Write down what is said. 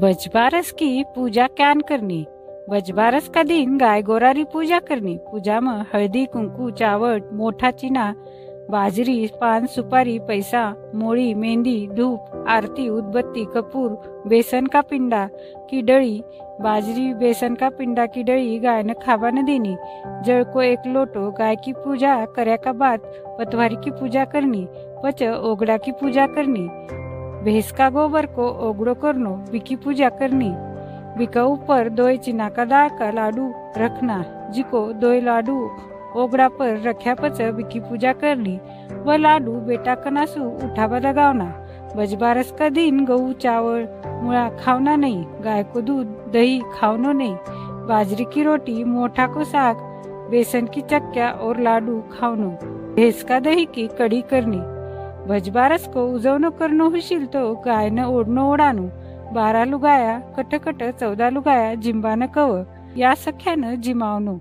बजबारस की पूजा कैन करनी। बजबारस का दिन गाय गोरारी पूजा करनी। पूजा में हल्दी, कुंकू, चावट, मोठा चीना, बाजरी, पान, सुपारी, पैसा मोड़ी मेहंदी, धूप, आरती, उदबत्ती, कपूर, बेसन का पिंडा की डळी बाजरी, बेसन का पिंडा की डळी गाय ने खावा न देनी। जड़ को एक लोटो गाय की पूजा, करया का बाद पतवारी की पूजा करनी, पच ओगड़ा की पूजा करनी। भैंस का गोबर को ओगड़ो करनो बिकी पूजा करनी। बिका ऊपर दो चिना का दाल का लाडू रखना, जिको दो लाडू ओगड़ा पर रख्या पच बिकी पूजा करनी। वह लाडू बेटा कनासू उठावा लगावना बजबारस का दिन गऊ, चावल मुड़ा खावना नहीं गाय को दूध, दही खावनो नहीं बाजरी की रोटी, मोठा को साग, बेसन की चक्या और लाडू खावनो। भैंस का दही की कड़ी करनी। भजबारस को उजवणं करणं होशील तो गायनं ओढणं ओढाणू. बारा लुगाया कटकट चौदा लुगाया जिंबानं कव या सख्यानं जिमावणू.